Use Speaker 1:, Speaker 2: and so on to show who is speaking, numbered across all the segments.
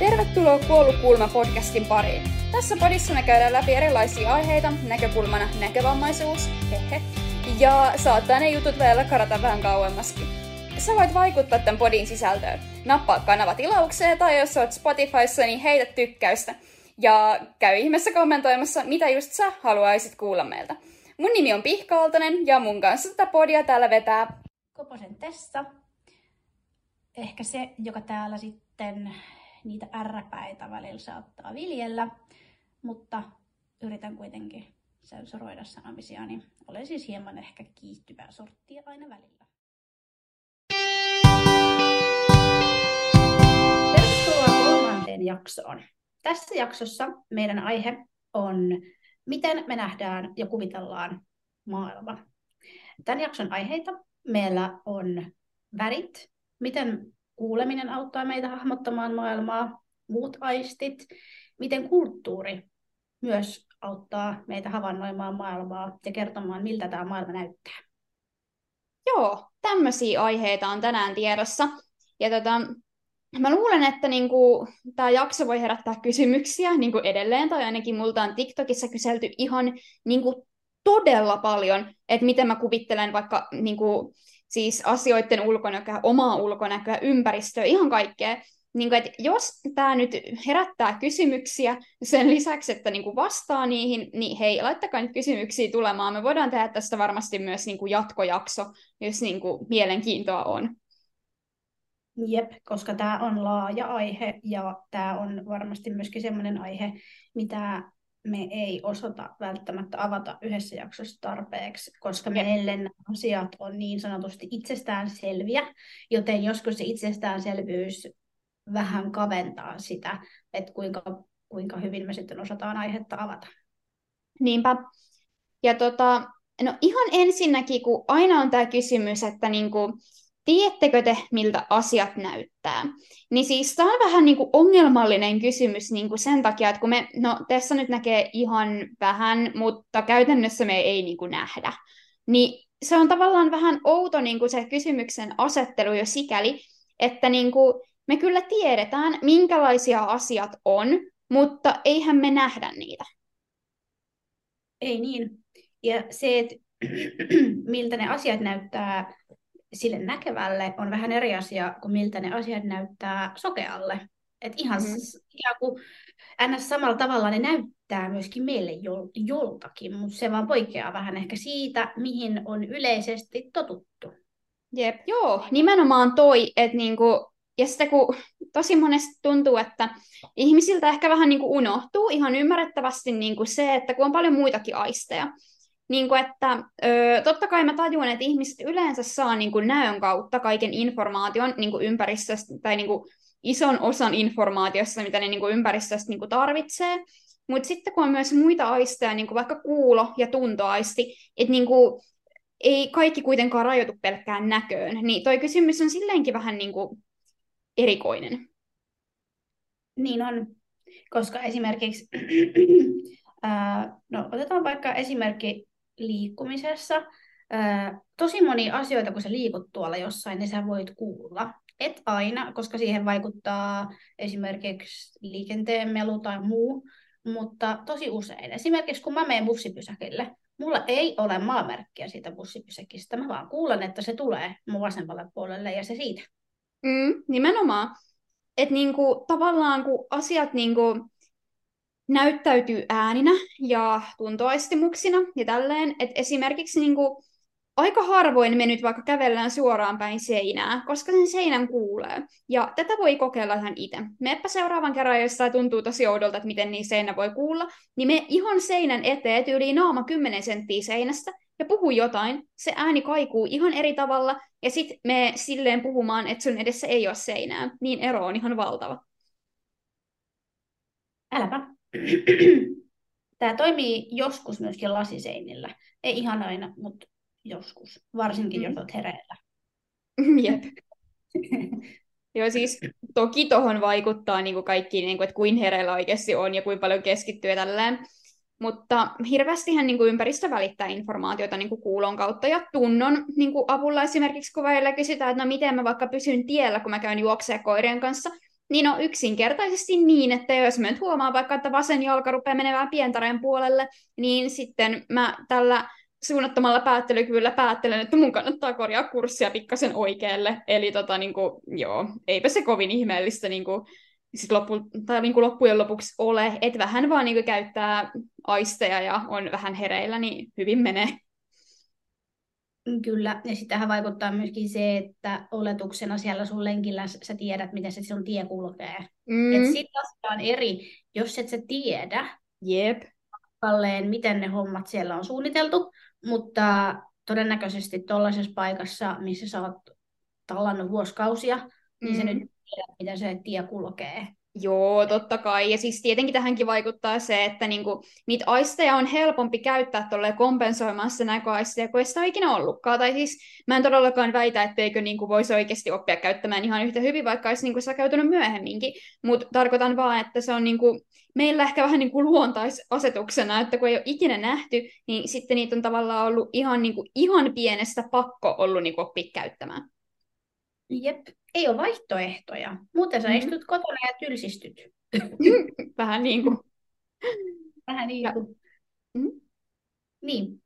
Speaker 1: Tervetuloa Kuollut podcastin pariin. Tässä podissa me käydään läpi erilaisia aiheita, näkökulmana näkövammaisuus, hehe, ja saattaa ne jutut vielä karata vähän kauemmaskin. Sä voit vaikuttaa tämän podin sisältöön. Nappaa kanava tilaukseen tai jos oot Spotifyssa, niin heitä tykkäystä. Ja käy ihmeessä kommentoimassa, mitä just sä haluaisit kuulla meiltä. Mun nimi on Pihka Aaltonen ja mun kanssa tätä podia täällä vetää
Speaker 2: Koposen Tessa. Ehkä se, joka täällä sitten niitä ärräpäitä välillä saattaa viljellä, mutta yritän kuitenkin sensuroida sanomisia, niin olen siis hieman ehkä kiihtyvää sorttia aina välillä. Tervetuloa kolmanteen jaksoon. Tässä jaksossa meidän aihe on, miten me nähdään ja kuvitellaan maailma. Tämän jakson aiheita meillä on värit, miten kuuleminen auttaa meitä hahmottamaan maailmaa, muut aistit, miten kulttuuri myös auttaa meitä havainnoimaan maailmaa ja kertomaan, miltä tämä maailma näyttää.
Speaker 1: Joo, tämmöisiä aiheita on tänään tiedossa. Ja tota, mä luulen, että niinku, tämä jakso voi herättää kysymyksiä niinku edelleen, tai ainakin multa on TikTokissa kyselty ihan niinku, todella paljon, että miten mä kuvittelen vaikka niinku, siis asioiden ulkonäköä, omaa ulkonäköä, ympäristöä, ihan kaikkea. Niin kuin, että jos tämä nyt herättää kysymyksiä sen lisäksi, että niin kuin vastaa niihin, niin hei, laittakaa nyt kysymyksiä tulemaan. Me voidaan tehdä tästä varmasti myös niin kuin jatkojakso, jos niin kuin mielenkiintoa on.
Speaker 2: Jep, koska tämä on laaja aihe ja tämä on varmasti myöskin sellainen aihe, mitä me ei osata välttämättä avata yhdessä jaksossa tarpeeksi, koska meille nämä asiat on niin sanotusti itsestään selviä, joten joskus se itsestäänselvyys vähän kaventaa sitä, että kuinka, kuinka hyvin me sitten osataan aihetta avata.
Speaker 1: Niinpä. Ja tota, no ihan ensinnäkin, kun aina on tämä kysymys, että niinku, tiedättekö te, miltä asiat näyttää? Niin siis tämä on vähän niin kuin ongelmallinen kysymys niin kuin sen takia, että kun me, no tässä nyt näkee ihan vähän, mutta käytännössä me ei niin kuin nähdä. Niin se on tavallaan vähän outo niin kuin se kysymyksen asettelu jo sikäli, että niin kuin me kyllä tiedetään, minkälaisia asiat on, mutta eihän me nähdä niitä.
Speaker 2: Ei niin. Ja se, että miltä ne asiat näyttää sille näkevälle on vähän eri asia kuin miltä ne asiat näyttää sokealle. Et ihan, mm-hmm. ihan kuin ns. samalla tavalla ne näyttää myöskin meille jol, joltakin, mutta se vaan poikkeaa vähän ehkä siitä, mihin on yleisesti totuttu.
Speaker 1: Jep, joo, nimenomaan toi, että niinku, ja sitten kun tosi monesti tuntuu, että ihmisiltä ehkä vähän niinku unohtuu ihan ymmärrettävästi niinku se, että kun on paljon muitakin aisteja, niin kuin, että ö, totta kai mä tajun, että ihmiset yleensä saa niin kuin näön kautta kaiken informaation niin kuin ympäristöstä tai niin kuin ison osan informaatiosta, mitä ne niin kuin ympäristöstä niin kuin tarvitsee. Mutta sitten kun on myös muita aisteja, niin kuin vaikka kuulo- ja tuntoaisti, että niin kuin, ei kaikki kuitenkaan rajoitu pelkkään näköön, niin toi kysymys on silleenkin vähän niin kuin erikoinen.
Speaker 2: Niin on, koska esimerkiksi, ää, no otetaan vaikka esimerkki liikkumisessa. tosi moni asioita, kun sä liikut tuolla jossain, niin sä voit kuulla. Et aina, koska siihen vaikuttaa esimerkiksi liikenteen melu tai muu, mutta tosi usein. Esimerkiksi kun mä menen bussipysäkille, mulla ei ole maamerkkiä siitä bussipysäkistä. Mä vaan kuulen, että se tulee mun vasemmalle puolelle ja se siitä.
Speaker 1: Mm, nimenomaan. Että niinku, tavallaan kun asiat niinku, näyttäytyy ääninä ja tuntoaistimuksina ja tälleen, että esimerkiksi niin kuin, aika harvoin me nyt vaikka kävellään suoraan päin seinää, koska sen seinän kuulee. Ja tätä voi kokeilla ihan itse. Meppä seuraavan kerran, jos tämä tuntuu tosi oudolta, että miten niin seinä voi kuulla, niin me ihan seinän eteen tyyliin naama 10 senttiä seinästä ja puhu jotain, se ääni kaikuu ihan eri tavalla, ja sitten me silleen puhumaan, että sun edessä ei ole seinää, niin ero on ihan valtava.
Speaker 2: Äläpä. Tämä toimii joskus myöskin lasiseinillä. Ei ihan aina, mutta joskus. Varsinkin, mm. jos olet hereillä.
Speaker 1: Jep. Joo, siis toki tuohon vaikuttaa niin kuin kaikki, niin kuin, että kuin hereillä oikeasti on ja kuinka paljon keskittyy tälleen. Mutta hirveästihän niin kuin ympäristö välittää informaatiota niin kuin kuulon kautta ja tunnon niin kuin avulla. Esimerkiksi kun välillä kysytään, että no miten mä vaikka pysyn tiellä, kun mä käyn juoksemaan koirien kanssa, niin on yksinkertaisesti niin, että jos mä nyt huomaan vaikka, että vasen jalka rupeaa menemään pientareen puolelle, niin sitten mä tällä suunnattomalla päättelykyvyllä päättelen, että mun kannattaa korjaa kurssia pikkasen oikealle. Eli tota, niin kuin, joo, eipä se kovin ihmeellistä niin kuin, sit loppu, tai niin kuin loppujen lopuksi ole, että vähän vaan niin kuin, käyttää aisteja ja on vähän hereillä, niin hyvin menee.
Speaker 2: Kyllä, ja sitähän vaikuttaa myöskin se, että oletuksena siellä sun lenkillä sä tiedät, miten se sun tie kulkee. Mm. Et sitten asia on eri, jos et sä tiedä,
Speaker 1: Jep.
Speaker 2: Kalleen, miten ne hommat siellä on suunniteltu, mutta todennäköisesti tuollaisessa paikassa, missä sä oot tallannut vuosikausia, mm. niin se mm. nyt tiedät, miten se tie kulkee.
Speaker 1: Joo, totta kai. Ja siis tietenkin tähänkin vaikuttaa se, että niinku, niitä aisteja on helpompi käyttää tuolle kompensoimaan näköaisteja, kun ei sitä ole ikinä ollutkaan. Tai siis mä en todellakaan väitä, etteikö niinku voisi oikeasti oppia käyttämään ihan yhtä hyvin, vaikka olisi niinku sitä käytänyt myöhemminkin. Mutta tarkoitan vaan, että se on niinku, meillä ehkä vähän niinku luontaisasetuksena, että kun ei ole ikinä nähty, niin sitten niitä on tavallaan ollut ihan, niinku, ihan pienestä pakko ollut niinku oppia käyttämään.
Speaker 2: Jep, ei ole vaihtoehtoja. Muuten sä mm-hmm. istut kotona ja tylsistyt.
Speaker 1: Vähän niin kuin.
Speaker 2: Vähän niin kuin. Mm-hmm. Niin.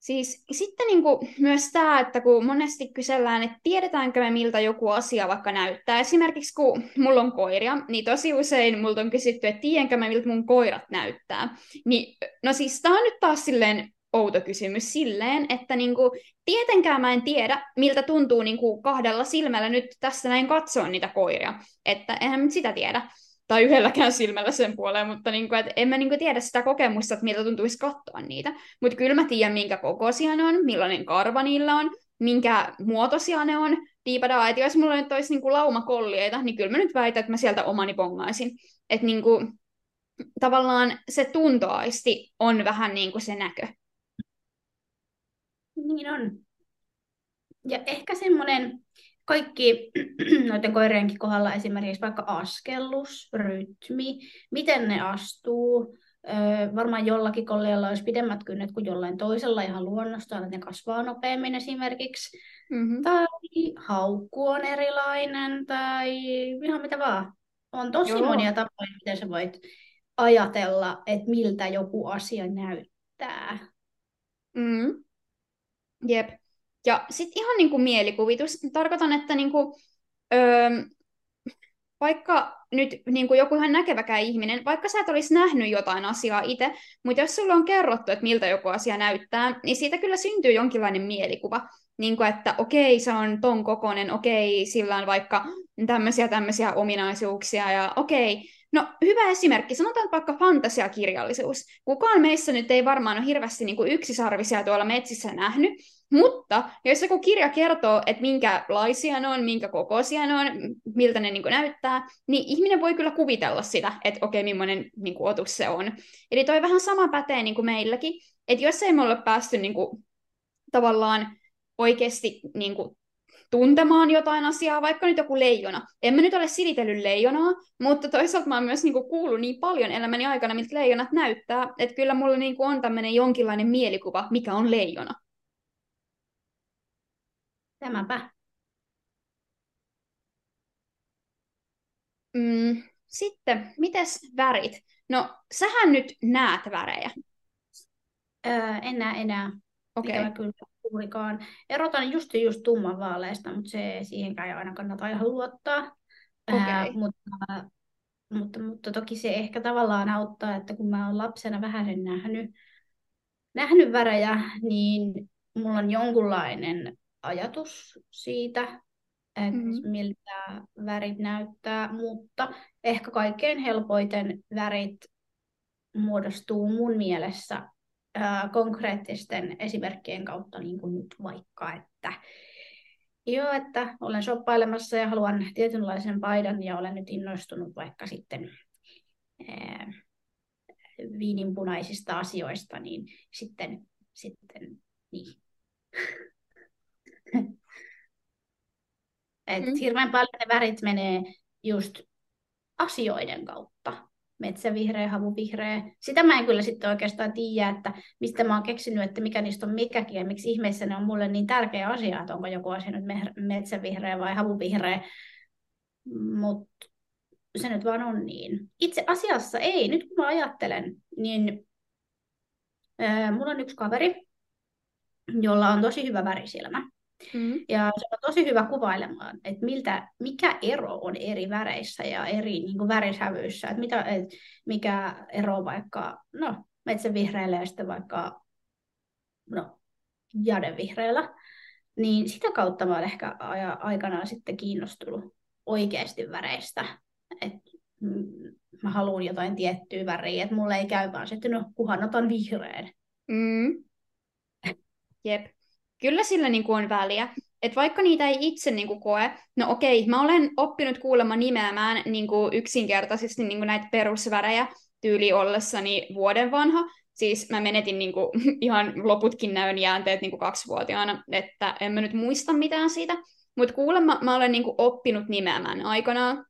Speaker 1: Siis sitten niin kuin myös tämä, että kun monesti kysellään, että tiedetäänkö me miltä joku asia vaikka näyttää. Esimerkiksi kun mulla on koiria, niin tosi usein multa on kysytty, että tiedänkö mä miltä mun koirat näyttää. Niin, no siis tämä on nyt taas silleen outo kysymys silleen, että niinku, tietenkään mä en tiedä, miltä tuntuu niinku kahdella silmällä nyt tässä näin katsoa niitä koiria. Että eihän nyt sitä tiedä. Tai yhdelläkään silmällä sen puoleen, mutta niinku, et en mä niinku tiedä sitä kokemusta, että miltä tuntuisi katsoa niitä. Mutta kyllä mä tiedän, minkä kokoisia ne on, millainen karva niillä on, minkä muotoisia ne on. Diipadaa, että jos mulla nyt olisi niinku laumakollieita, niin kyllä mä nyt väitän, että mä sieltä omani bongaisin. Että niinku, tavallaan se tuntoaisti on vähän niin kuin se näkö.
Speaker 2: Niin on. Ja ehkä semmoinen kaikki noiden koirienkin kohdalla esimerkiksi vaikka askellus, rytmi, miten ne astuu. Öö, varmaan jollakin kollealla olisi pidemmät kynnet kuin jollain toisella ihan luonnostaan, että ne kasvaa nopeammin esimerkiksi. Mm-hmm. Tai haukku on erilainen tai ihan mitä vaan. On tosi Joo. monia tapoja, miten sä voit ajatella, että miltä joku asia näyttää.
Speaker 1: Mm. Jep. Ja sitten ihan niin kuin mielikuvitus. Tarkoitan, että niin kuin, öö, vaikka nyt niin kuin joku ihan näkeväkään ihminen, vaikka sä et olisi nähnyt jotain asiaa itse, mutta jos sulla on kerrottu, että miltä joku asia näyttää, niin siitä kyllä syntyy jonkinlainen mielikuva. Niin kuin, että okei, se on ton kokoinen, okei, sillä on vaikka tämmöisiä tämmöisiä ominaisuuksia, ja okei, No hyvä esimerkki, sanotaan vaikka fantasiakirjallisuus. Kukaan meissä nyt ei varmaan ole hirveästi niin kuin yksisarvisia tuolla metsissä nähnyt, mutta jos joku kirja kertoo, että minkälaisia ne on, minkä kokoisia ne on, miltä ne niin kuin näyttää, niin ihminen voi kyllä kuvitella sitä, että okei, millainen niin kuin otus se on. Eli toi vähän sama pätee niin kuin meilläkin, että jos ei me ole päästy niin kuin, tavallaan oikeasti niin kuin, tuntemaan jotain asiaa, vaikka nyt joku leijona. En mä nyt ole silitellyt leijonaa, mutta toisaalta mä oon myös niinku kuullut niin paljon elämäni aikana, miltä leijonat näyttää, että kyllä mulla niinku on tämmöinen jonkinlainen mielikuva, mikä on leijona.
Speaker 2: Tämäpä.
Speaker 1: Mm, sitten, mites värit? No, sähän nyt näet värejä.
Speaker 2: Öö, en näe enää. Okay. Ikävä kyllä juurikaan. Erotan just just tumman vaaleista, mutta se siihenkään ei aina kannata ihan luottaa. Okay. Ää, mutta, mutta, mutta toki se ehkä tavallaan auttaa, että kun mä oon lapsena vähän sen nähnyt, nähnyt värejä, niin mulla on jonkunlainen ajatus siitä, että mm-hmm. miltä värit näyttää, mutta ehkä kaikkein helpoiten värit muodostuu mun mielessä konkreettisten esimerkkien kautta, niin kuin nyt vaikka, että joo, että olen shoppailemassa ja haluan tietynlaisen paidan ja olen nyt innostunut vaikka sitten viininpunaisista asioista, niin sitten, sitten niin. Et mm. Hirveän paljon ne värit menee just asioiden kautta metsävihreä, havuvihreä. Sitä mä en kyllä sitten oikeastaan tiedä, että mistä mä oon keksinyt, että mikä niistä on mikäkin ja miksi ihmeessä ne on mulle niin tärkeä asia, että onko joku asia nyt metsävihreä vai havuvihreä. mutta se nyt vaan on niin. Itse asiassa ei, nyt kun mä ajattelen, niin ää, mulla on yksi kaveri, jolla on tosi hyvä värisilmä. Mm. Ja se on tosi hyvä kuvailemaan, että miltä, mikä ero on eri väreissä ja eri niin kuin värisävyissä. Että mitä, et, mikä ero vaikka no, metsävihreillä ja sitten vaikka no, jadevihreillä. Niin sitä kautta mä olen ehkä aikanaan sitten kiinnostunut oikeasti väreistä. Et, mm, mä haluan jotain tiettyä väriä, että mulle ei käy vaan sitten, no kuhan otan vihreän.
Speaker 1: Mm. Jep. Kyllä sillä niin kuin on väliä. Et vaikka niitä ei itse niin kuin koe, no okei, mä olen oppinut kuulemma nimeämään niin kuin yksinkertaisesti niin kuin näitä perusvärejä tyyli ollessani vuoden vanha. Siis mä menetin niin kuin, ihan loputkin näön jäänteet niin kuin kaksivuotiaana, että en mä nyt muista mitään siitä. Mutta kuulemma mä olen niin kuin, oppinut nimeämään aikanaan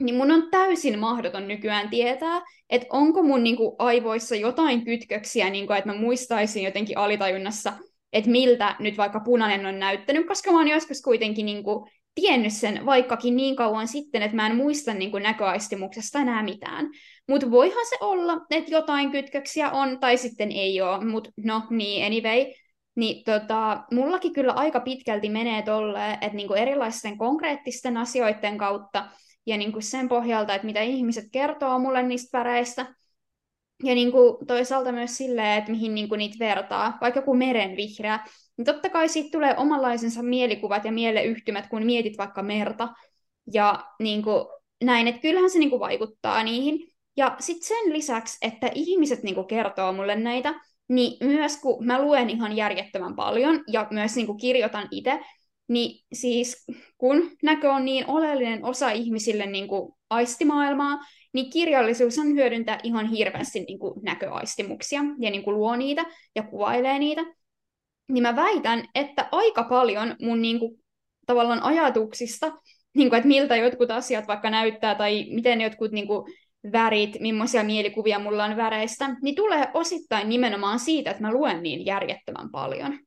Speaker 1: niin mun on täysin mahdoton nykyään tietää, että onko mun niin kuin, aivoissa jotain kytköksiä, niin kuin, että mä muistaisin jotenkin alitajunnassa, että miltä nyt vaikka punainen on näyttänyt, koska mä oon joskus kuitenkin niin kuin, tiennyt sen vaikkakin niin kauan sitten, että mä en muista niin kuin, näköaistimuksesta enää mitään. Mutta voihan se olla, että jotain kytköksiä on, tai sitten ei ole, mutta no niin, anyway. Niin tota, mullakin kyllä aika pitkälti menee tolleen, että niinku erilaisten konkreettisten asioiden kautta ja niin kuin sen pohjalta, että mitä ihmiset kertoo mulle niistä väreistä. Ja niin kuin toisaalta myös silleen, että mihin niin kuin niitä vertaa, vaikka joku meren vihreä, niin totta kai siitä tulee omanlaisensa mielikuvat ja mieleyhtymät, kun mietit vaikka merta. Ja niin kuin näin, että kyllähän se niin kuin vaikuttaa niihin. Ja sitten sen lisäksi, että ihmiset niin kuin kertoo mulle näitä, niin myös kun mä luen ihan järjettömän paljon ja myös niin kuin kirjoitan itse, niin siis kun näkö on niin oleellinen osa ihmisille niin kuin aistimaailmaa, niin kirjallisuus on hyödyntää ihan hirveästi niin kuin näköaistimuksia ja niin kuin luo niitä ja kuvailee niitä. Niin mä väitän, että aika paljon mun niin kuin, tavallaan ajatuksista, niin kuin, että miltä jotkut asiat vaikka näyttää tai miten jotkut niin kuin, värit, millaisia mielikuvia mulla on väreistä, niin tulee osittain nimenomaan siitä, että mä luen niin järjettömän paljon.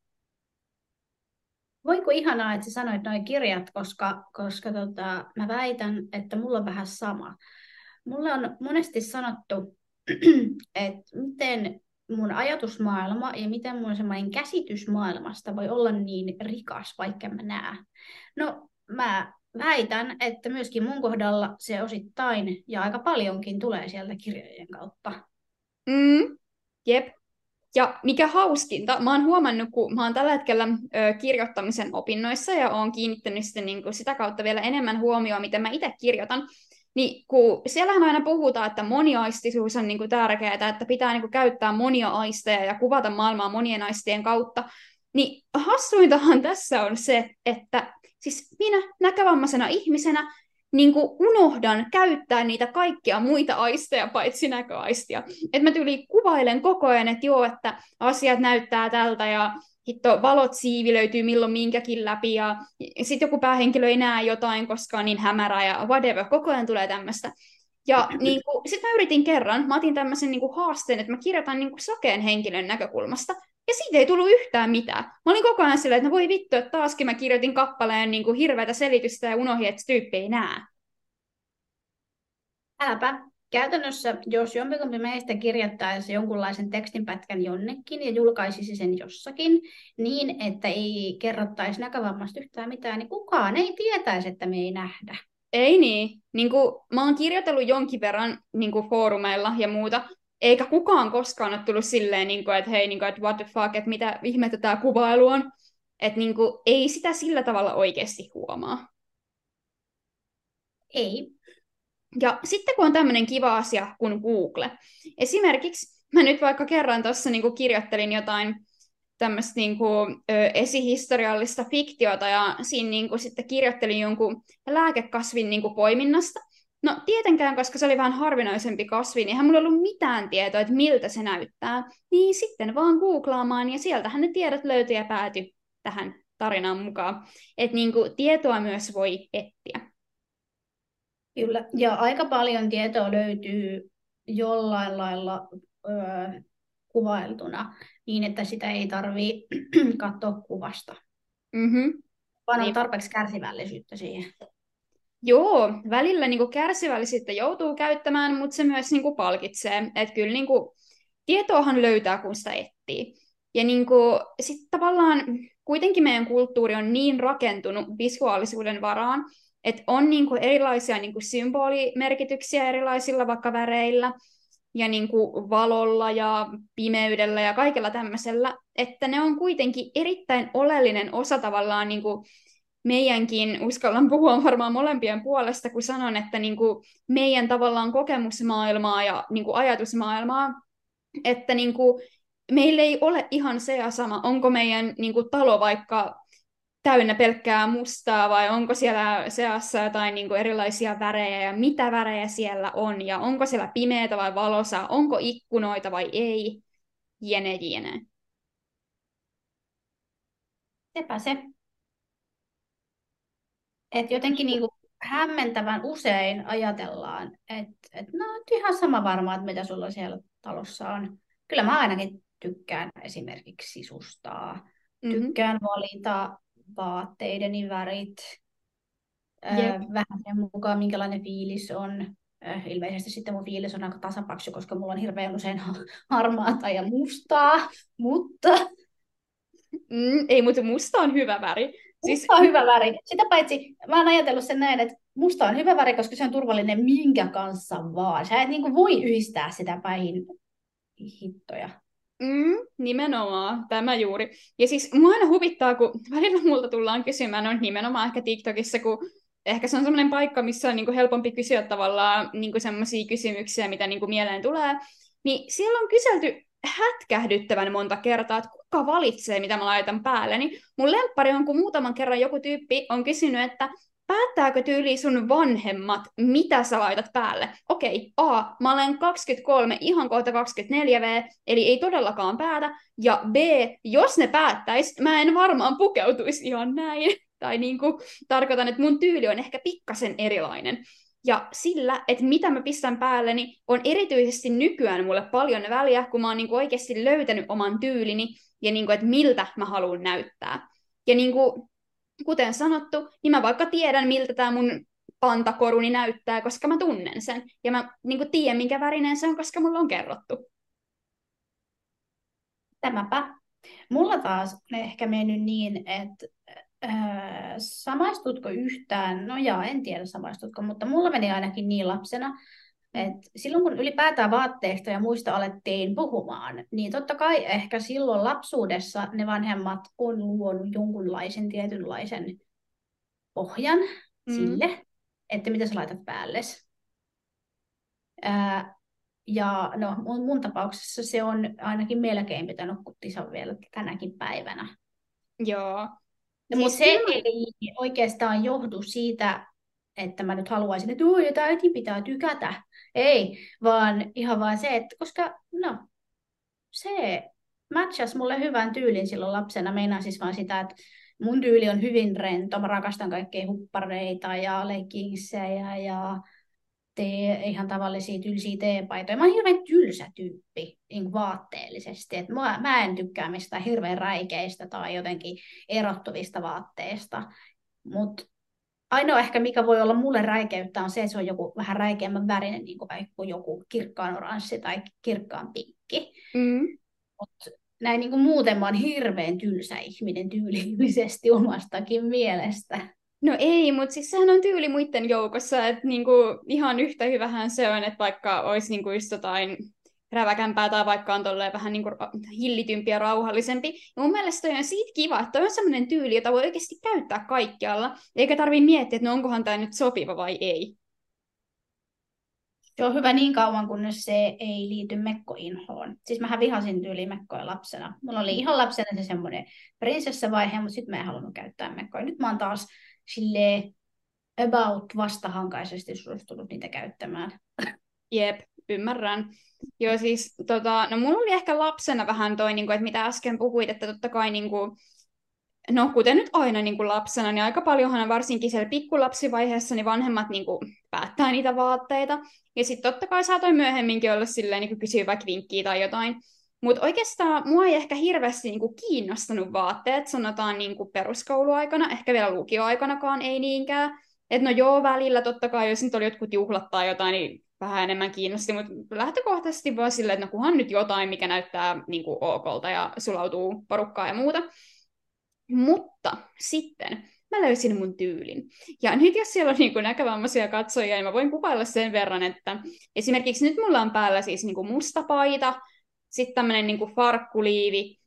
Speaker 2: Voiko ihanaa, että sä sanoit noin kirjat, koska, koska tota, mä väitän, että mulla on vähän sama. Mulle on monesti sanottu, että miten mun ajatusmaailma ja miten mun semmoinen käsitys maailmasta voi olla niin rikas, vaikka mä näen. No, mä väitän, että myöskin mun kohdalla se osittain ja aika paljonkin tulee sieltä kirjojen kautta.
Speaker 1: Mm, jep. Ja mikä hauskinta, mä oon huomannut, kun mä oon tällä hetkellä ö, kirjoittamisen opinnoissa ja oon kiinnittänyt sitten, niin kuin sitä kautta vielä enemmän huomioon, miten mä itse kirjoitan, niin kun siellähän aina puhutaan, että moniaistisuus on niin kuin tärkeää, että pitää niin kuin käyttää monia aisteja ja kuvata maailmaa monien aistien kautta, niin hassuintahan tässä on se, että siis minä näkövammaisena ihmisenä niin kuin unohdan käyttää niitä kaikkia muita aisteja paitsi näköaistia. Että mä tyyli kuvailen koko ajan, että joo, että asiat näyttää tältä ja hitto, valot siivilöityy milloin minkäkin läpi ja sitten joku päähenkilö ei näe jotain, koska on niin hämärää ja whatever, koko ajan tulee tämmöistä. Ja niin sitten mä yritin kerran, mä otin tämmöisen niin kuin haasteen, että mä kirjoitan niin kuin sokeen henkilön näkökulmasta, ja siitä ei tullut yhtään mitään. Mä olin koko ajan silleen, että no voi vittu, että taaskin mä kirjoitin kappaleen niin kuin hirveätä selitystä ja unohdin, että tyyppi ei näe.
Speaker 2: Äläpä. Käytännössä, jos jompikumpi meistä kirjoittaisi jonkunlaisen tekstinpätkän jonnekin ja julkaisisi sen jossakin niin, että ei kerrottaisi näkövammasta yhtään mitään, niin kukaan ei tietäisi, että me ei nähdä.
Speaker 1: Ei niin. niin kuin, mä oon kirjoitellut jonkin verran niin kuin foorumeilla ja muuta, eikä kukaan koskaan ole tullut silleen, niin kuin, että hei, niin kuin, että what the fuck, että mitä ihmettä tämä kuvailu on. Että niin kuin, ei sitä sillä tavalla oikeasti huomaa.
Speaker 2: Ei.
Speaker 1: Ja sitten kun on tämmöinen kiva asia kuin Google. Esimerkiksi mä nyt vaikka kerran tuossa niin kirjoittelin jotain tämmöistä niin kuin, ö, esihistoriallista fiktiota ja siinä niin kuin, sitten kirjoittelin jonkun lääkekasvin niin kuin, poiminnasta. No tietenkään, koska se oli vähän harvinaisempi kasvi, niin eihän mulla ollut mitään tietoa, että miltä se näyttää. Niin sitten vaan googlaamaan ja sieltähän ne tiedot löytyi ja päätyi tähän tarinaan mukaan. Että niin kuin, tietoa myös voi etsiä.
Speaker 2: Kyllä, ja aika paljon tietoa löytyy jollain lailla öö, kuvailtuna niin, että sitä ei tarvitse katsoa kuvasta.
Speaker 1: Mm-hmm.
Speaker 2: Vaan on tarpeeksi kärsivällisyyttä siihen.
Speaker 1: Joo, välillä niin kuin kärsivällisyyttä joutuu käyttämään, mutta se myös niin kuin palkitsee. Että kyllä niin kuin, tietoahan löytää, kun sitä etsii. Ja niin sitten tavallaan kuitenkin meidän kulttuuri on niin rakentunut visuaalisuuden varaan, että on niin kuin erilaisia niin kuin symbolimerkityksiä erilaisilla vaikka väreillä ja niin kuin valolla ja pimeydellä ja kaikella tämmöisellä, että ne on kuitenkin erittäin oleellinen osa tavallaan niin kuin meidänkin, uskallan puhua varmaan molempien puolesta, kun sanon, että niin kuin meidän tavallaan kokemusmaailmaa ja niin kuin ajatusmaailmaa, että niin kuin meillä ei ole ihan se ja sama, onko meidän niin kuin talo vaikka täynnä pelkkää mustaa vai onko siellä seassa jotain niin kuin erilaisia värejä ja mitä värejä siellä on ja onko siellä pimeätä vai valosa, onko ikkunoita vai ei, jene jene.
Speaker 2: Sepä se. Et jotenkin niin kuin hämmentävän usein ajatellaan, että et, no ihan sama varmaan, että mitä sulla siellä talossa on. Kyllä mä ainakin tykkään esimerkiksi sisustaa, mm-hmm. tykkään valita vaatteideni värit, yep. vähän sen mukaan minkälainen fiilis on. Ilmeisesti sitten mun fiilis on aika tasapaksu, koska mulla on hirveän usein harmaata ja mustaa, mutta...
Speaker 1: Mm, ei, mutta musta on hyvä väri.
Speaker 2: Siis... Musta on hyvä väri. Sitä paitsi mä oon ajatellut sen näin, että musta on hyvä väri, koska se on turvallinen minkä kanssa vaan. Sä et niin voi yhdistää sitä päihin hittoja.
Speaker 1: Mm, nimenomaan, tämä juuri. Ja siis mua aina huvittaa, kun välillä multa tullaan kysymään, on nimenomaan ehkä TikTokissa, kun ehkä se on semmoinen paikka, missä on niin kuin helpompi kysyä tavallaan niin semmoisia kysymyksiä, mitä niin kuin mieleen tulee. Niin siellä on kyselty hätkähdyttävän monta kertaa, että kuka valitsee, mitä mä laitan päälle. Niin mun lemppari on, kun muutaman kerran joku tyyppi on kysynyt, että päättääkö tyyli sun vanhemmat, mitä sä laitat päälle? Okei, A, mä olen 23, ihan kohta 24V, eli ei todellakaan päätä. Ja B, jos ne päättäis, mä en varmaan pukeutuisi ihan näin. Tai niin kuin, tarkoitan, että mun tyyli on ehkä pikkasen erilainen. Ja sillä, että mitä mä pistän päälle, niin on erityisesti nykyään mulle paljon väliä, kun mä oon niin kuin oikeasti löytänyt oman tyylini ja niin kuin, että miltä mä haluan näyttää. Ja niin kuin, kuten sanottu, niin mä vaikka tiedän, miltä tämä mun pantakoruni näyttää, koska mä tunnen sen. Ja mä niin tiedän, minkä värinen se on, koska mulla on kerrottu.
Speaker 2: Tämäpä. Mulla taas on ehkä mennyt niin, että äh, samaistutko yhtään, no jaa, en tiedä samaistutko, mutta mulla meni ainakin niin lapsena, et silloin kun ylipäätään vaatteista ja muista alettiin puhumaan, niin totta kai ehkä silloin lapsuudessa ne vanhemmat on luonut jonkunlaisen tietynlaisen pohjan mm. sille, että mitä sä laitat päälle. Ää, ja no, mun, mun tapauksessa se on ainakin melkein pitänyt kuttisa vielä tänäkin päivänä.
Speaker 1: Joo.
Speaker 2: No, siis mutta se ei oikeastaan johdu siitä, että mä nyt haluaisin, että oi, äiti pitää tykätä. Ei, vaan ihan vaan se, että koska no, se matchas mulle hyvän tyylin silloin lapsena. Meinaan siis vaan sitä, että mun tyyli on hyvin rento. Mä rakastan kaikkea huppareita ja leggingsejä ja tee, ihan tavallisia tylsiä teepaitoja. Mä oon hirveän tylsä tyyppi niin vaatteellisesti. Et mä, mä en tykkää mistään hirveän räikeistä tai jotenkin erottuvista vaatteista. Mutta ainoa ehkä, mikä voi olla mulle räikeyttä, on se, että se on joku vähän räikeämmän värinen, niin kuin vaikka joku kirkkaan oranssi tai kirkkaan pinkki. Mm. Mut näin niin kuin muuten mä oon hirveän tylsä ihminen tyylillisesti omastakin mielestä.
Speaker 1: No ei, mutta siis sehän on tyyli muiden joukossa, että niinku ihan yhtä hyvähän se on, että vaikka olisi niinku just jotain räväkämpää tai vaikka on tolleen vähän niin kuin hillitympi ja rauhallisempi. Ja mun mielestä on siitä kiva, että on sellainen tyyli, jota voi oikeasti käyttää kaikkialla, eikä tarvitse miettiä, että no onkohan tämä nyt sopiva vai ei.
Speaker 2: Se on hyvä niin kauan, kunnes se ei liity mekkoinhoon. Siis mähän vihasin tyyli mekkoja lapsena. Mulla oli ihan lapsena se semmoinen prinsessavaihe, mutta sitten mä en halunnut käyttää mekkoja. Nyt mä oon taas silleen about vastahankaisesti suostunut niitä käyttämään.
Speaker 1: Jep, ymmärrän. Joo, siis tota, no mulla oli ehkä lapsena vähän toi, niin kuin, että mitä äsken puhuit, että totta kai niin kuin, no kuten nyt aina niin kuin lapsena, niin aika paljonhan varsinkin siellä pikkulapsivaiheessa niin vanhemmat niin kuin, päättää niitä vaatteita. Ja sitten totta kai saatoin myöhemminkin olla silleen niin kysyä vaikka vinkkiä tai jotain. Mutta oikeastaan mua ei ehkä hirveästi niinku kiinnostanut vaatteet, sanotaan niinku peruskouluaikana, ehkä vielä lukioaikanakaan ei niinkään. että no joo, välillä totta kai, jos nyt oli jotkut juhlat tai jotain, niin vähän enemmän kiinnosti, mutta lähtökohtaisesti vaan silleen, että no kunhan nyt jotain, mikä näyttää niin kuin okolta ja sulautuu porukkaa ja muuta. Mutta sitten mä löysin mun tyylin. Ja nyt jos siellä on niin kuin näkövammaisia katsojia, niin mä voin kuvailla sen verran, että esimerkiksi nyt mulla on päällä siis niin kuin musta paita, sitten tämmöinen niinku farkkuliivi,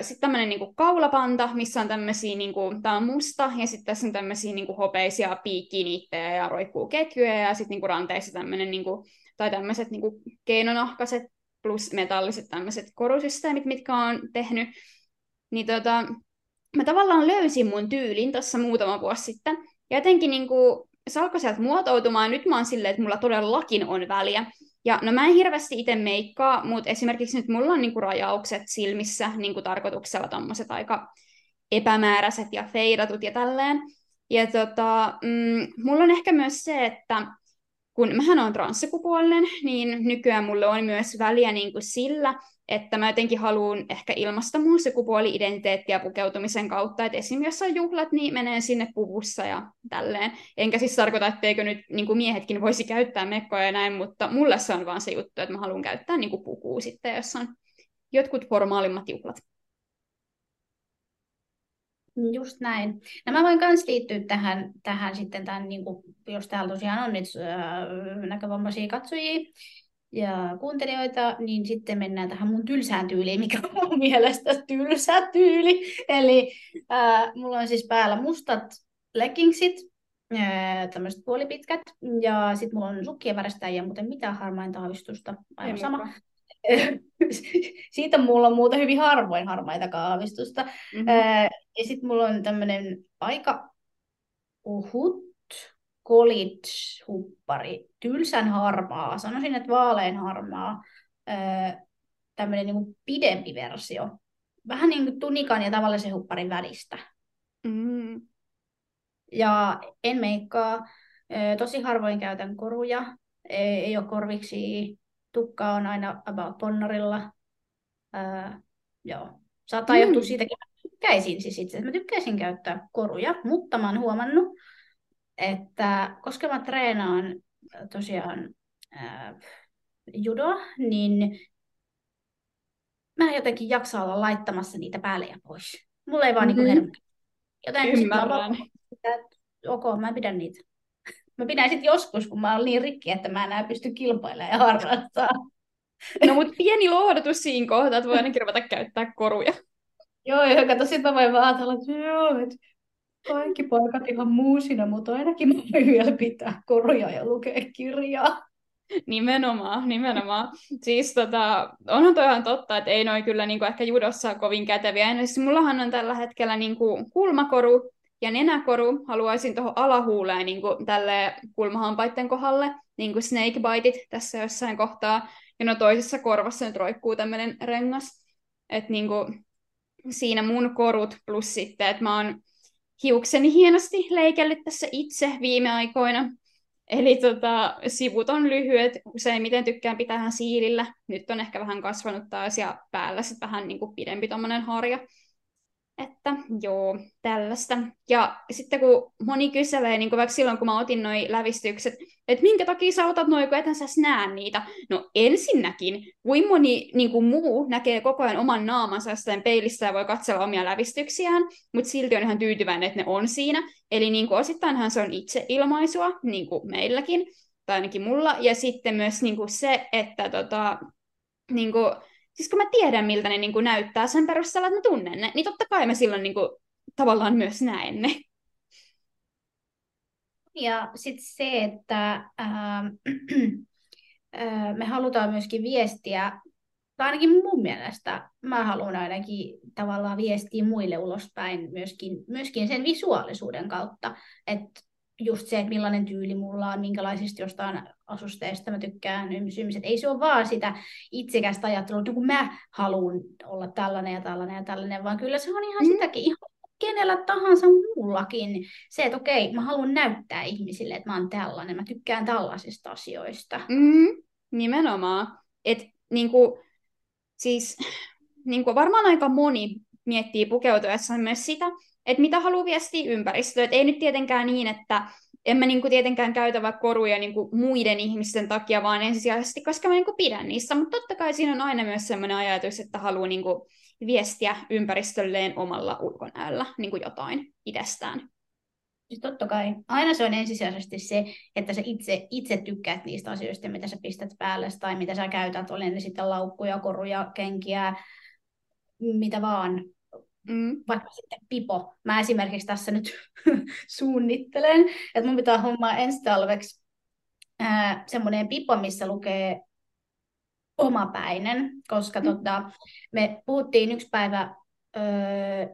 Speaker 1: sitten tämmöinen niinku kaulapanta, missä on tämmöisiä, niinku, tämä on musta, ja sitten tässä on tämmöisiä niinku hopeisia piikkiniittejä ja roikkuu ketjuja, ja sitten niinku ranteissa tämmöinen, niinku, tai tämmöiset niinku keinonahkaset plus metalliset tämmöiset korusysteemit, mitkä on tehnyt. Niin tota, mä tavallaan löysin mun tyylin tuossa muutama vuosi sitten, ja jotenkin niinku, se alkoi sieltä muotoutumaan, nyt mä oon silleen, että mulla todellakin on väliä. Ja no mä en hirveästi itse meikkaa, mutta esimerkiksi nyt mulla on niinku rajaukset silmissä niinku tarkoituksella tommoset aika epämääräiset ja feidatut ja tälleen. Ja tota, mm, mulla on ehkä myös se, että kun mähän on transsukupuolinen, niin nykyään mulle on myös väliä niin kuin sillä, että mä jotenkin haluan ehkä ilmaista mun sukupuoli-identiteettiä pukeutumisen kautta, että esimerkiksi jos on juhlat, niin menee sinne puvussa ja tälleen. Enkä siis tarkoita, etteikö nyt niin kuin miehetkin voisi käyttää mekkoja ja näin, mutta mulle se on vaan se juttu, että mä haluan käyttää niin kuin pukua sitten, jos on jotkut formaalimmat juhlat.
Speaker 2: Just näin. No mä voin myös liittyä tähän, tähän sitten, tämän, niin kuin, jos täällä tosiaan on nyt äh, näkövammaisia katsojia, ja kuuntelijoita, niin sitten mennään tähän mun tylsään tyyliin, mikä on mun mielestä tylsä tyyli. Eli äh, mulla on siis päällä mustat leggingsit, äh, tämmöiset puolipitkät, ja sitten mulla on sukkien väristäjiä, mutta mitään harmainta aavistusta, aivan sama. Siitä mulla on muuta hyvin harvoin harmaita kaavistusta. Mm-hmm. Äh, ja sitten mulla on tämmöinen aika uhut college-huppari, tylsän harmaa, sanoisin, että vaalean harmaa, tämmöinen niin pidempi versio. Vähän niin kuin tunikan ja tavallisen hupparin välistä. Mm. Ja en meikkaa. Tosi harvoin käytän koruja. Ei, ei ole korviksi. Tukka on aina about ponnarilla. Öö, joo. Saattaa mm. johtua siitäkin, että tykkäisin siis itse, mä tykkäisin käyttää koruja, mutta mä oon huomannut, että koska mä treenaan äh, tosiaan äh, judoa, niin mä jotenkin jaksa olla laittamassa niitä päälle ja pois. Mulla ei vaan mm-hmm. niinku hermo. Joten Ymmärrän. Että, ok, mä pidän niitä. Mä pidän sitten joskus, kun mä oon niin rikki, että mä enää pysty kilpailemaan ja harrastaa.
Speaker 1: No mutta pieni lohdutus siinä kohtaa, että voi ainakin ruveta käyttää koruja.
Speaker 2: Joo, kato, sit mä voin vaan ajatella, että joo, että kaikki paikat ihan muusina, mutta ainakin mä voin vielä pitää koruja ja lukea kirjaa.
Speaker 1: Nimenomaan, nimenomaan. Siis tota, onhan toi ihan totta, että ei noin kyllä niinku ehkä judossa kovin käteviä. Ja siis mullahan on tällä hetkellä niinku kulmakoru ja nenäkoru. Haluaisin tuohon alahuuleen niinku tälle kulmahampaiden kohdalle, niinku snakebitit tässä jossain kohtaa. Ja no toisessa korvassa nyt roikkuu tämmöinen rengas. Että niinku, siinä mun korut plus sitten, että mä oon hiukseni hienosti leikellyt tässä itse viime aikoina. Eli tota, sivut on lyhyet, useimmiten tykkään pitää siilillä. Nyt on ehkä vähän kasvanut taas ja päällä sitten vähän niin kuin pidempi tuommoinen harja. Että joo, tällaista. Ja sitten kun moni kyselee, niin vaikka silloin kun mä otin noi lävistykset, että minkä takia sä otat noin, kun ethän sä näe niitä. No ensinnäkin, kuin moni niin kuin muu näkee koko ajan oman naamansa jostain peilistä ja voi katsella omia lävistyksiään, mutta silti on ihan tyytyväinen, että ne on siinä. Eli niin kuin osittainhan se on itseilmaisua, niin kuin meilläkin, tai ainakin mulla. Ja sitten myös niin kuin se, että tota, niin kuin, siis kun mä tiedän, miltä ne niin kuin näyttää sen perusteella, että mä tunnen ne, niin totta kai mä silloin niin kuin, tavallaan myös näen ne.
Speaker 2: Ja sitten se, että ää, me halutaan myöskin viestiä, tai ainakin mun mielestä, mä haluan ainakin tavallaan viestiä muille ulospäin myöskin, myöskin sen visuaalisuuden kautta, että just se, että millainen tyyli mulla on, minkälaisista jostain asusteista mä tykkään ymsymiset. Ei se ole vaan sitä itsekästä ajattelua, että kun mä haluan olla tällainen ja tällainen ja tällainen, vaan kyllä se on ihan mm. sitäkin ihan kenellä tahansa muullakin. Se, että okei, mä haluan näyttää ihmisille, että mä oon tällainen, mä tykkään tällaisista asioista.
Speaker 1: Mm, nimenomaan. Et, niinku, siis, niinku, varmaan aika moni miettii pukeutuessaan myös sitä, että mitä haluaa viestiä ympäristöön. Et ei nyt tietenkään niin, että en mä niinku tietenkään käytä vaikka koruja niinku muiden ihmisten takia, vaan ensisijaisesti, koska mä niinku pidän niistä. Mutta totta kai siinä on aina myös sellainen ajatus, että haluaa niinku viestiä ympäristölleen omalla ulkonäöllä niinku jotain itsestään.
Speaker 2: Siis totta kai. Aina se on ensisijaisesti se, että sä itse, itse tykkäät niistä asioista, mitä sä pistät päälle tai mitä sä käytät, oli ne sitten laukkuja, koruja, kenkiä, mitä vaan. Mm. Vaikka sitten pipo. Mä esimerkiksi tässä nyt suunnittelen, että mun pitää hommaa ensi talveksi semmoinen pipo, missä lukee omapäinen, koska mm. tota, me puhuttiin yksi päivä öö,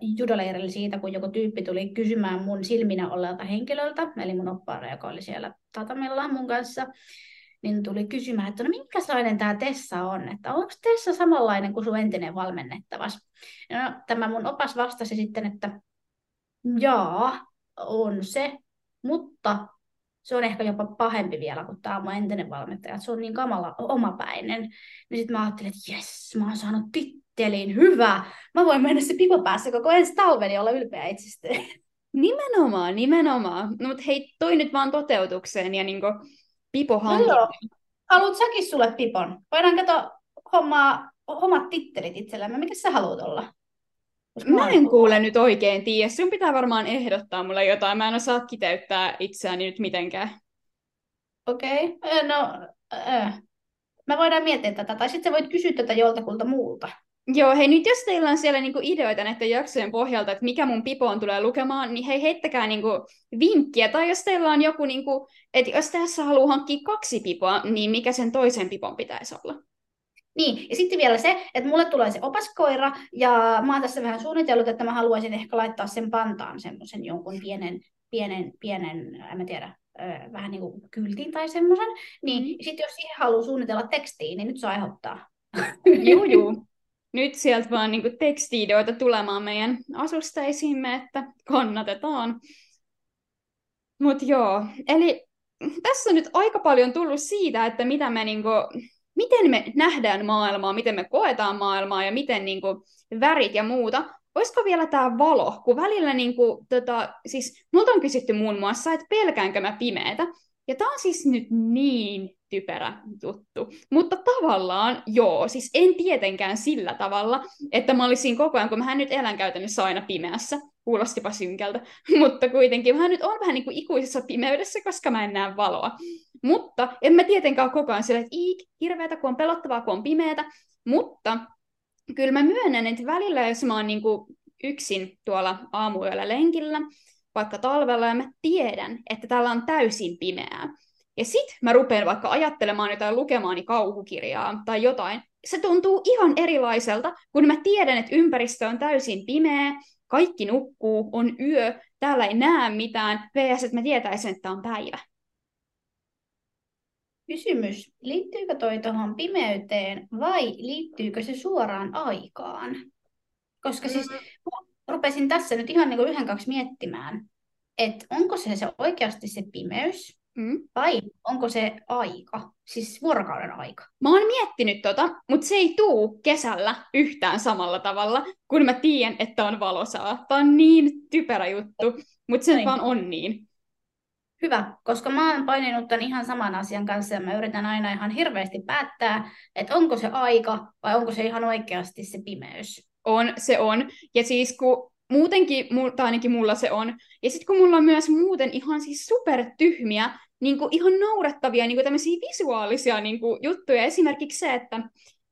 Speaker 2: judoleirillä siitä, kun joku tyyppi tuli kysymään mun silminä olleelta henkilöltä, eli mun oppaara, joka oli siellä tatamilla mun kanssa, niin tuli kysymään, että no minkälainen tämä Tessa on, että onko Tessa samanlainen kuin sun entinen valmennettavas? No, tämä mun opas vastasi sitten, että jaa, on se, mutta se on ehkä jopa pahempi vielä kuin tämä mun entinen valmentaja, että se on niin kamala omapäinen. Niin sitten mä ajattelin, että jes, mä oon saanut tittelin, hyvä. Mä voin mennä se pipo päässä koko ensi talven ja olla ylpeä itsestäni.
Speaker 1: Nimenomaan, nimenomaan. No mutta hei, toi nyt vaan toteutukseen ja niinku pipo
Speaker 2: no joo. Haluat säkin sulle pipon? Voidaan kato hommaa, hommat tittelit itsellemme. Mikä sä haluat olla?
Speaker 1: Mä en kuule nyt oikein tiedä. Sun pitää varmaan ehdottaa mulle jotain. Mä en osaa kiteyttää itseäni nyt mitenkään.
Speaker 2: Okei. Okay. No, äh. Mä voidaan miettiä tätä. Tai sitten sä voit kysyä tätä joltakulta muulta.
Speaker 1: Joo, hei nyt jos teillä on siellä niinku ideoita näiden jaksojen pohjalta, että mikä mun pipoon tulee lukemaan, niin hei heittäkää niinku vinkkiä. Tai jos teillä on joku, niinku, että jos tässä haluaa hankkia kaksi pipoa, niin mikä sen toisen pipon pitäisi olla?
Speaker 2: Niin, ja sitten vielä se, että mulle tulee se opaskoira, ja mä oon tässä vähän suunnitellut, että mä haluaisin ehkä laittaa sen pantaan semmoisen jonkun pienen, pienen, pienen, en mä tiedä, vähän niin kuin kyltin tai semmoisen. Niin mm. sitten jos siihen haluaa suunnitella tekstiin, niin nyt saa aiheuttaa.
Speaker 1: Juu, juu. Nyt sieltä vaan niin tekstiideoita tulemaan meidän asusteisiimme, että kannatetaan. Mutta joo, eli tässä on nyt aika paljon tullut siitä, että mitä me niinku miten me nähdään maailmaa, miten me koetaan maailmaa ja miten niin kuin, värit ja muuta. Olisiko vielä tämä valo, kun välillä, niin kuin, tota, siis multa on kysytty muun muassa, että pelkäänkö mä pimeätä. Ja tämä on siis nyt niin typerä juttu. Mutta tavallaan joo, siis en tietenkään sillä tavalla, että mä olisin koko ajan, kun mä nyt elän käytännössä aina pimeässä, kuulostipa synkältä, mutta kuitenkin mä nyt on vähän niin kuin ikuisessa pimeydessä, koska mä en näe valoa. Mutta en mä tietenkään koko ajan sille, että iik, hirveätä, kun on pelottavaa, kun on pimeätä, mutta kyllä mä myönnän, että välillä jos mä oon niin kuin yksin tuolla aamuyöllä lenkillä, vaikka talvella, ja mä tiedän, että täällä on täysin pimeää, ja sit mä rupean vaikka ajattelemaan jotain lukemaani kauhukirjaa tai jotain. Se tuntuu ihan erilaiselta, kun mä tiedän, että ympäristö on täysin pimeä, kaikki nukkuu, on yö, täällä ei näe mitään, vs. että mä tietäisin, että on päivä.
Speaker 2: Kysymys, liittyykö toi tuohon pimeyteen vai liittyykö se suoraan aikaan? Koska siis mm. rupesin tässä nyt ihan niin kuin yhden kaksi miettimään, että onko se, se oikeasti se pimeys mm. vai onko se aika, siis vuorokauden aika?
Speaker 1: Mä oon miettinyt tota, mutta se ei tuu kesällä yhtään samalla tavalla, kun mä tiedän, että on valosaa. Tämä on niin typerä juttu, mutta se vaan on niin.
Speaker 2: Hyvä, koska mä oon paininut tämän ihan saman asian kanssa ja mä yritän aina ihan hirveästi päättää, että onko se aika vai onko se ihan oikeasti se pimeys.
Speaker 1: On, se on. Ja siis kun muutenkin, tai ainakin mulla se on, ja sitten kun mulla on myös muuten ihan siis supertyhmiä, niin kuin ihan naurettavia niin kuin tämmöisiä visuaalisia niin kuin juttuja. Esimerkiksi se, että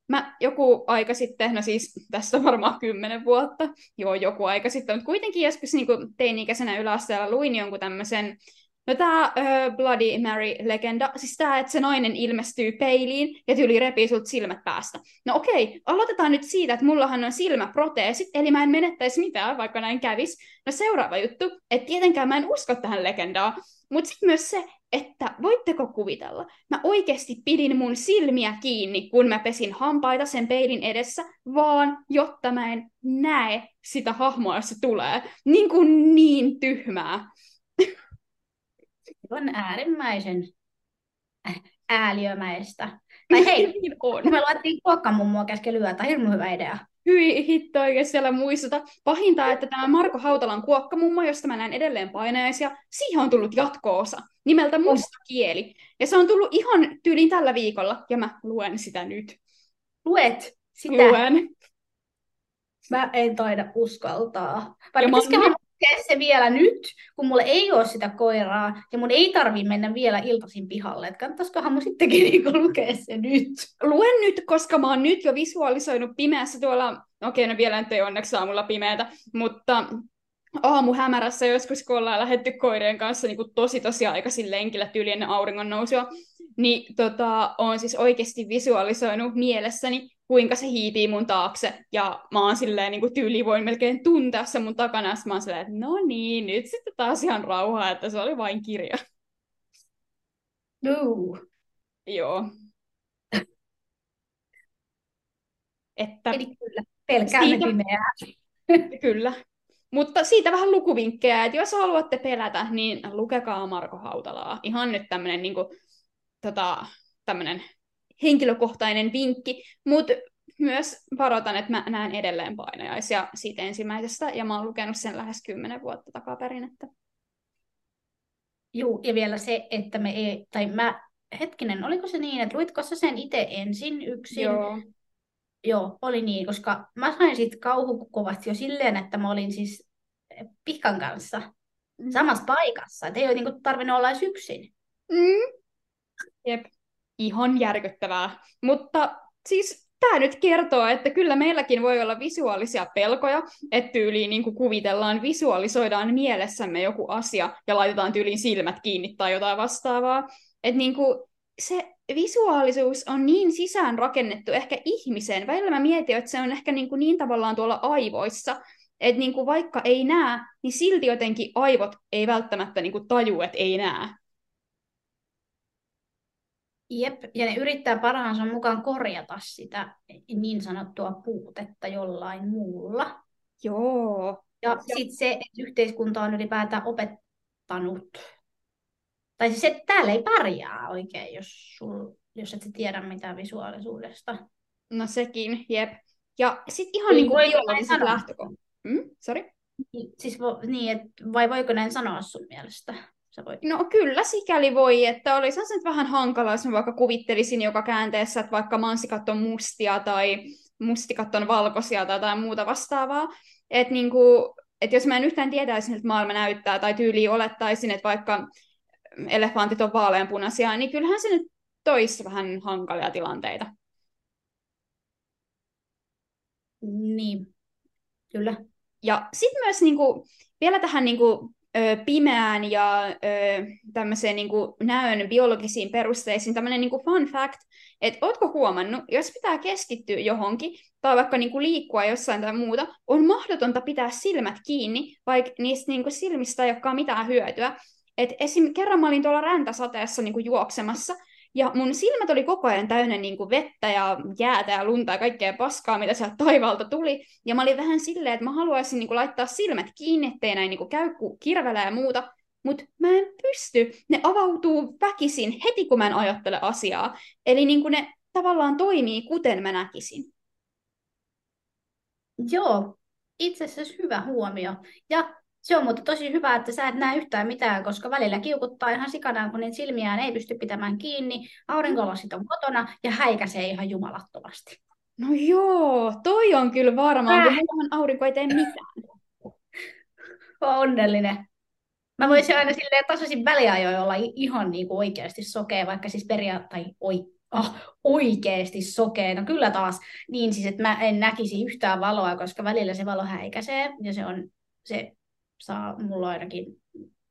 Speaker 1: mä joku aika sitten, no siis tässä varmaan kymmenen vuotta, joo joku aika sitten, mutta kuitenkin joskus niin kuin teini-ikäisenä yläasteella luin jonkun tämmöisen No tämä uh, Bloody Mary-legenda, siis tämä, että se nainen ilmestyy peiliin ja tyyli repii sulta silmät päästä. No okei, aloitetaan nyt siitä, että mullahan on silmäproteesit, eli mä en menettäisi mitään, vaikka näin kävis. No seuraava juttu, että tietenkään mä en usko tähän legendaan, mutta sitten myös se, että voitteko kuvitella, mä oikeasti pidin mun silmiä kiinni, kun mä pesin hampaita sen peilin edessä, vaan jotta mä en näe sitä hahmoa, jos se tulee. Niin kuin niin tyhmää
Speaker 2: on äärimmäisen ääliömäistä. Tai hei, niin on. me luettiin kuokkamummoa kesken lyötä, hirmu hyvä idea.
Speaker 1: Hyi hitto oikein siellä muistuta. Pahinta, että tämä Marko Hautalan kuokkamummo, josta mä näen edelleen painajaisia, siihen on tullut jatko-osa nimeltä Musta kieli. Ja se on tullut ihan tyyliin tällä viikolla, ja mä luen sitä nyt.
Speaker 2: Luet sitä?
Speaker 1: Luen.
Speaker 2: Mä en taida uskaltaa. Vai ja pitäisikö mä lukea se vielä nyt, kun mulla ei ole sitä koiraa, ja mun ei tarvi mennä vielä iltaisin pihalle. Että kannattaisikohan mun sittenkin niinku lukea se nyt?
Speaker 1: Luen nyt, koska mä oon nyt jo visualisoinut pimeässä tuolla, okei, no vielä nyt ei onneksi aamulla pimeätä, mutta aamuhämärässä joskus, kun ollaan lähetty koirien kanssa niin kuin tosi tosi aikaisin lenkillä tyyli ennen auringon nousua, niin tota, on siis oikeasti visualisoinut mielessäni, kuinka se hiipii mun taakse, ja mä oon silleen niin kuin tyyli voin melkein tuntea sen mun takana, ja mä oon silleen, että no niin, nyt sitten taas ihan rauhaa, että se oli vain kirja.
Speaker 2: No.
Speaker 1: Joo.
Speaker 2: että Eli kyllä, pelkäämme siitä... pimeää.
Speaker 1: kyllä. Mutta siitä vähän lukuvinkkejä, että jos haluatte pelätä, niin lukekaa Marko Hautalaa. Ihan nyt tämmöinen niin kuin, tota, henkilökohtainen vinkki, mutta myös varoitan, että mä näen edelleen painajaisia siitä ensimmäisestä, ja mä oon lukenut sen lähes kymmenen vuotta takaperin. Että...
Speaker 2: Joo, ja vielä se, että me ei, tai mä, hetkinen, oliko se niin, että luitko sä sen itse ensin yksin?
Speaker 1: Joo.
Speaker 2: Joo, oli niin, koska mä sain sitten kauhukuvat jo silleen, että mä olin siis Pihkan kanssa mm. samassa paikassa. Että ei ole niinku tarvinnut olla edes yksin.
Speaker 1: Mm. Jep, ihan järkyttävää. Mutta siis tämä nyt kertoo, että kyllä meilläkin voi olla visuaalisia pelkoja, että tyyliin niin kuvitellaan, visualisoidaan mielessämme joku asia ja laitetaan tyyliin silmät kiinni tai jotain vastaavaa. Että niin se visuaalisuus on niin sisään rakennettu ehkä ihmiseen. Välillä mä mietin, että se on ehkä niin, kuin niin tavallaan tuolla aivoissa, että niin kuin vaikka ei näe, niin silti jotenkin aivot ei välttämättä niin kuin taju, että ei näe.
Speaker 2: Jep, ja ne yrittää parhaansa mukaan korjata sitä niin sanottua puutetta jollain muulla.
Speaker 1: Joo.
Speaker 2: Ja sitten se, että yhteiskunta on ylipäätään opettanut tai siis että täällä ei pärjää oikein, jos, sul, jos et tiedä mitään visuaalisuudesta.
Speaker 1: No sekin, jep. Ja sitten ihan niin kuin biologiset lähtökohdat. Mm? Sorry?
Speaker 2: Siis vo, niin, et, vai voiko näin sanoa sun mielestä? Sä voit.
Speaker 1: No kyllä sikäli voi, että olisi se vähän hankalaa, jos mä vaikka kuvittelisin joka käänteessä, että vaikka mansikat on mustia tai mustikat on valkoisia tai jotain muuta vastaavaa. Että niinku, et jos mä en yhtään tietäisi, että maailma näyttää, tai tyyli olettaisin, että vaikka elefantit on vaaleanpunaisia, niin kyllähän se nyt toisi vähän hankalia tilanteita.
Speaker 2: Niin, kyllä.
Speaker 1: Ja sitten myös niinku, vielä tähän niinku, ö, pimeään ja ö, tämmöiseen niinku, näön biologisiin perusteisiin tämmöinen niinku fun fact, että ootko huomannut, jos pitää keskittyä johonkin tai vaikka niinku, liikkua jossain tai muuta, on mahdotonta pitää silmät kiinni, vaikka niistä niinku, silmistä ei olekaan mitään hyötyä. Et esim. kerran mä olin tuolla räntäsateessa niin kuin juoksemassa, ja mun silmät oli koko ajan täynnä niin kuin vettä ja jäätä ja lunta ja kaikkea paskaa, mitä sieltä taivaalta tuli. Ja mä olin vähän silleen, että mä haluaisin niin kuin laittaa silmät kiinni, ettei näin niin kuin käy kirvelä ja muuta. Mutta mä en pysty. Ne avautuu väkisin heti, kun mä en ajattele asiaa. Eli niin kuin ne tavallaan toimii, kuten mä näkisin.
Speaker 2: Joo, itse asiassa hyvä huomio. Ja se on mutta tosi hyvä, että sä et näe yhtään mitään, koska välillä kiukuttaa ihan sikanaan, kun niitä silmiään ei pysty pitämään kiinni, aurinkolasit on kotona ja häikäisee ihan jumalattomasti.
Speaker 1: No joo, toi on kyllä varmaan, äh. kun aurinko ei tee mitään.
Speaker 2: onnellinen. Mä voisin aina silleen tasaisin väliajoin olla ihan niin kuin oikeasti sokea, vaikka siis periaatteessa oi, oh, oikeasti sokea. No kyllä taas niin siis, että mä en näkisi yhtään valoa, koska välillä se valo häikäisee ja se on se saa mulla ainakin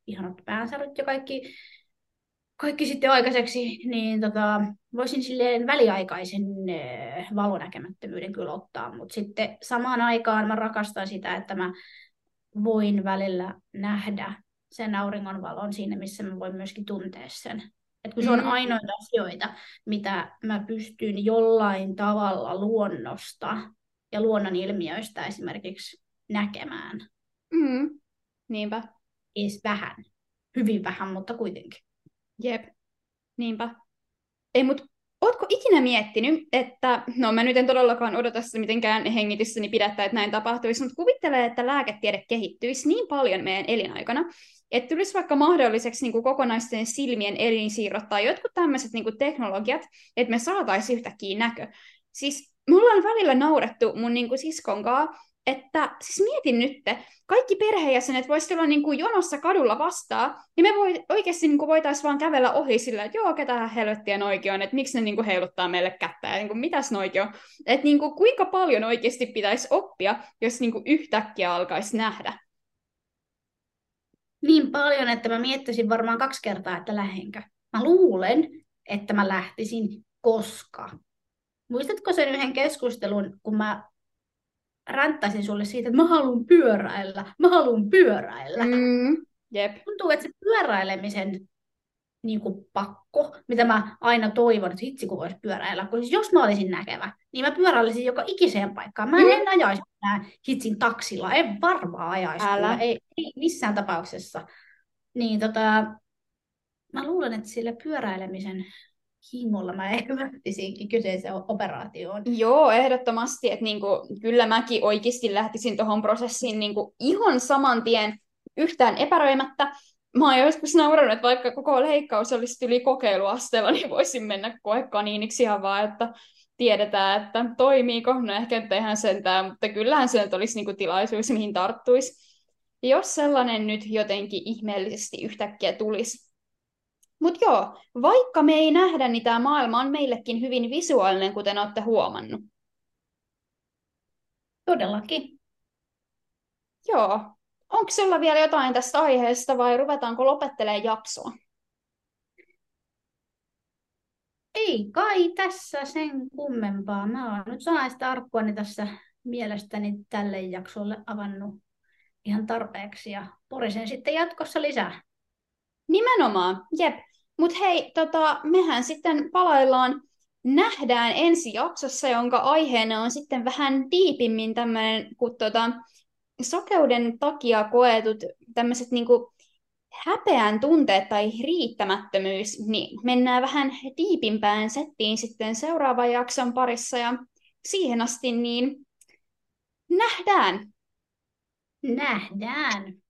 Speaker 2: ihanat päänsärut ja kaikki, kaikki sitten aikaiseksi, niin tota, voisin silleen väliaikaisen äh, valonäkemättömyyden kyllä ottaa, mutta sitten samaan aikaan mä rakastan sitä, että mä voin välillä nähdä sen auringon valon siinä, missä mä voin myöskin tuntea sen. Et kun se on mm. ainoita asioita, mitä mä pystyn jollain tavalla luonnosta ja luonnon ilmiöistä esimerkiksi näkemään.
Speaker 1: Mm. Niinpä.
Speaker 2: Ees vähän. Hyvin vähän, mutta kuitenkin.
Speaker 1: Jep. Niinpä. Ei, mut Ootko ikinä miettinyt, että, no mä nyt en todellakaan odota sitä mitenkään hengityssäni pidättää, että näin tapahtuisi, mutta kuvittelee, että lääketiede kehittyisi niin paljon meidän elinaikana, että tulisi vaikka mahdolliseksi niin kuin kokonaisten silmien elinsiirrot tai jotkut tämmöiset niin kuin teknologiat, että me saataisiin yhtäkkiä näkö. Siis mulla on välillä naurettu mun niin kuin siskon kanssa, että siis mietin nyt, kaikki perheenjäsenet voisivat olla niin kuin jonossa kadulla vastaan, ja me voi, oikeasti niin kuin voitaisiin vaan kävellä ohi sillä, että joo, ketähän helvettiä noikin on, että miksi ne niin kuin heiluttaa meille kättä, ja niin kuin, mitäs noikin on. Että niin kuin, kuinka paljon oikeasti pitäisi oppia, jos niin kuin yhtäkkiä alkaisi nähdä.
Speaker 2: Niin paljon, että mä miettisin varmaan kaksi kertaa, että lähdenkö. Mä luulen, että mä lähtisin, koska Muistatko sen yhden keskustelun, kun mä ränttäisin sulle siitä, että mä haluan pyöräillä, mä haluan pyöräillä.
Speaker 1: Mm, jep.
Speaker 2: Tuntuu, että se pyöräilemisen niin kuin pakko, mitä mä aina toivon, että hitsi kun voisi pyöräillä. Kun siis jos mä olisin näkevä, niin mä pyöräilisin joka ikiseen paikkaan. Mä en, mm. en ajaisi mitään hitsin taksilla, en varmaan ajaisi. Älä. Ei, ei, missään tapauksessa. Niin tota, mä luulen, että sillä pyöräilemisen himolla mä ehkä lähtisinkin kyseiseen operaatioon.
Speaker 1: Joo, ehdottomasti. Että niinku, kyllä mäkin oikeasti lähtisin tuohon prosessiin niinku ihan saman tien yhtään epäröimättä. Mä oon joskus naurannut, että vaikka koko leikkaus olisi yli kokeiluasteella, niin voisin mennä koekaniiniksi ihan vaan, että tiedetään, että toimiiko. No ehkä nyt ihan sentään, mutta kyllähän se nyt olisi niinku tilaisuus, mihin tarttuisi. Jos sellainen nyt jotenkin ihmeellisesti yhtäkkiä tulisi, mutta joo, vaikka me ei nähdä, niin tämä maailma on meillekin hyvin visuaalinen, kuten olette huomannut.
Speaker 2: Todellakin.
Speaker 1: Joo. Onko sulla vielä jotain tästä aiheesta vai ruvetaanko lopettelemaan jaksoa?
Speaker 2: Ei kai tässä sen kummempaa. Mä oon nyt sanaista arkkuani tässä mielestäni tälle jaksolle avannut ihan tarpeeksi ja porisen sitten jatkossa lisää.
Speaker 1: Nimenomaan, jep. Mutta hei, tota, mehän sitten palaillaan, nähdään ensi jaksossa, jonka aiheena on sitten vähän diipimmin tämmöinen, kun tota, sokeuden takia koetut tämmöiset niinku häpeän tunteet tai riittämättömyys, niin mennään vähän diipimpään settiin sitten seuraavan jakson parissa ja siihen asti niin nähdään.
Speaker 2: Nähdään.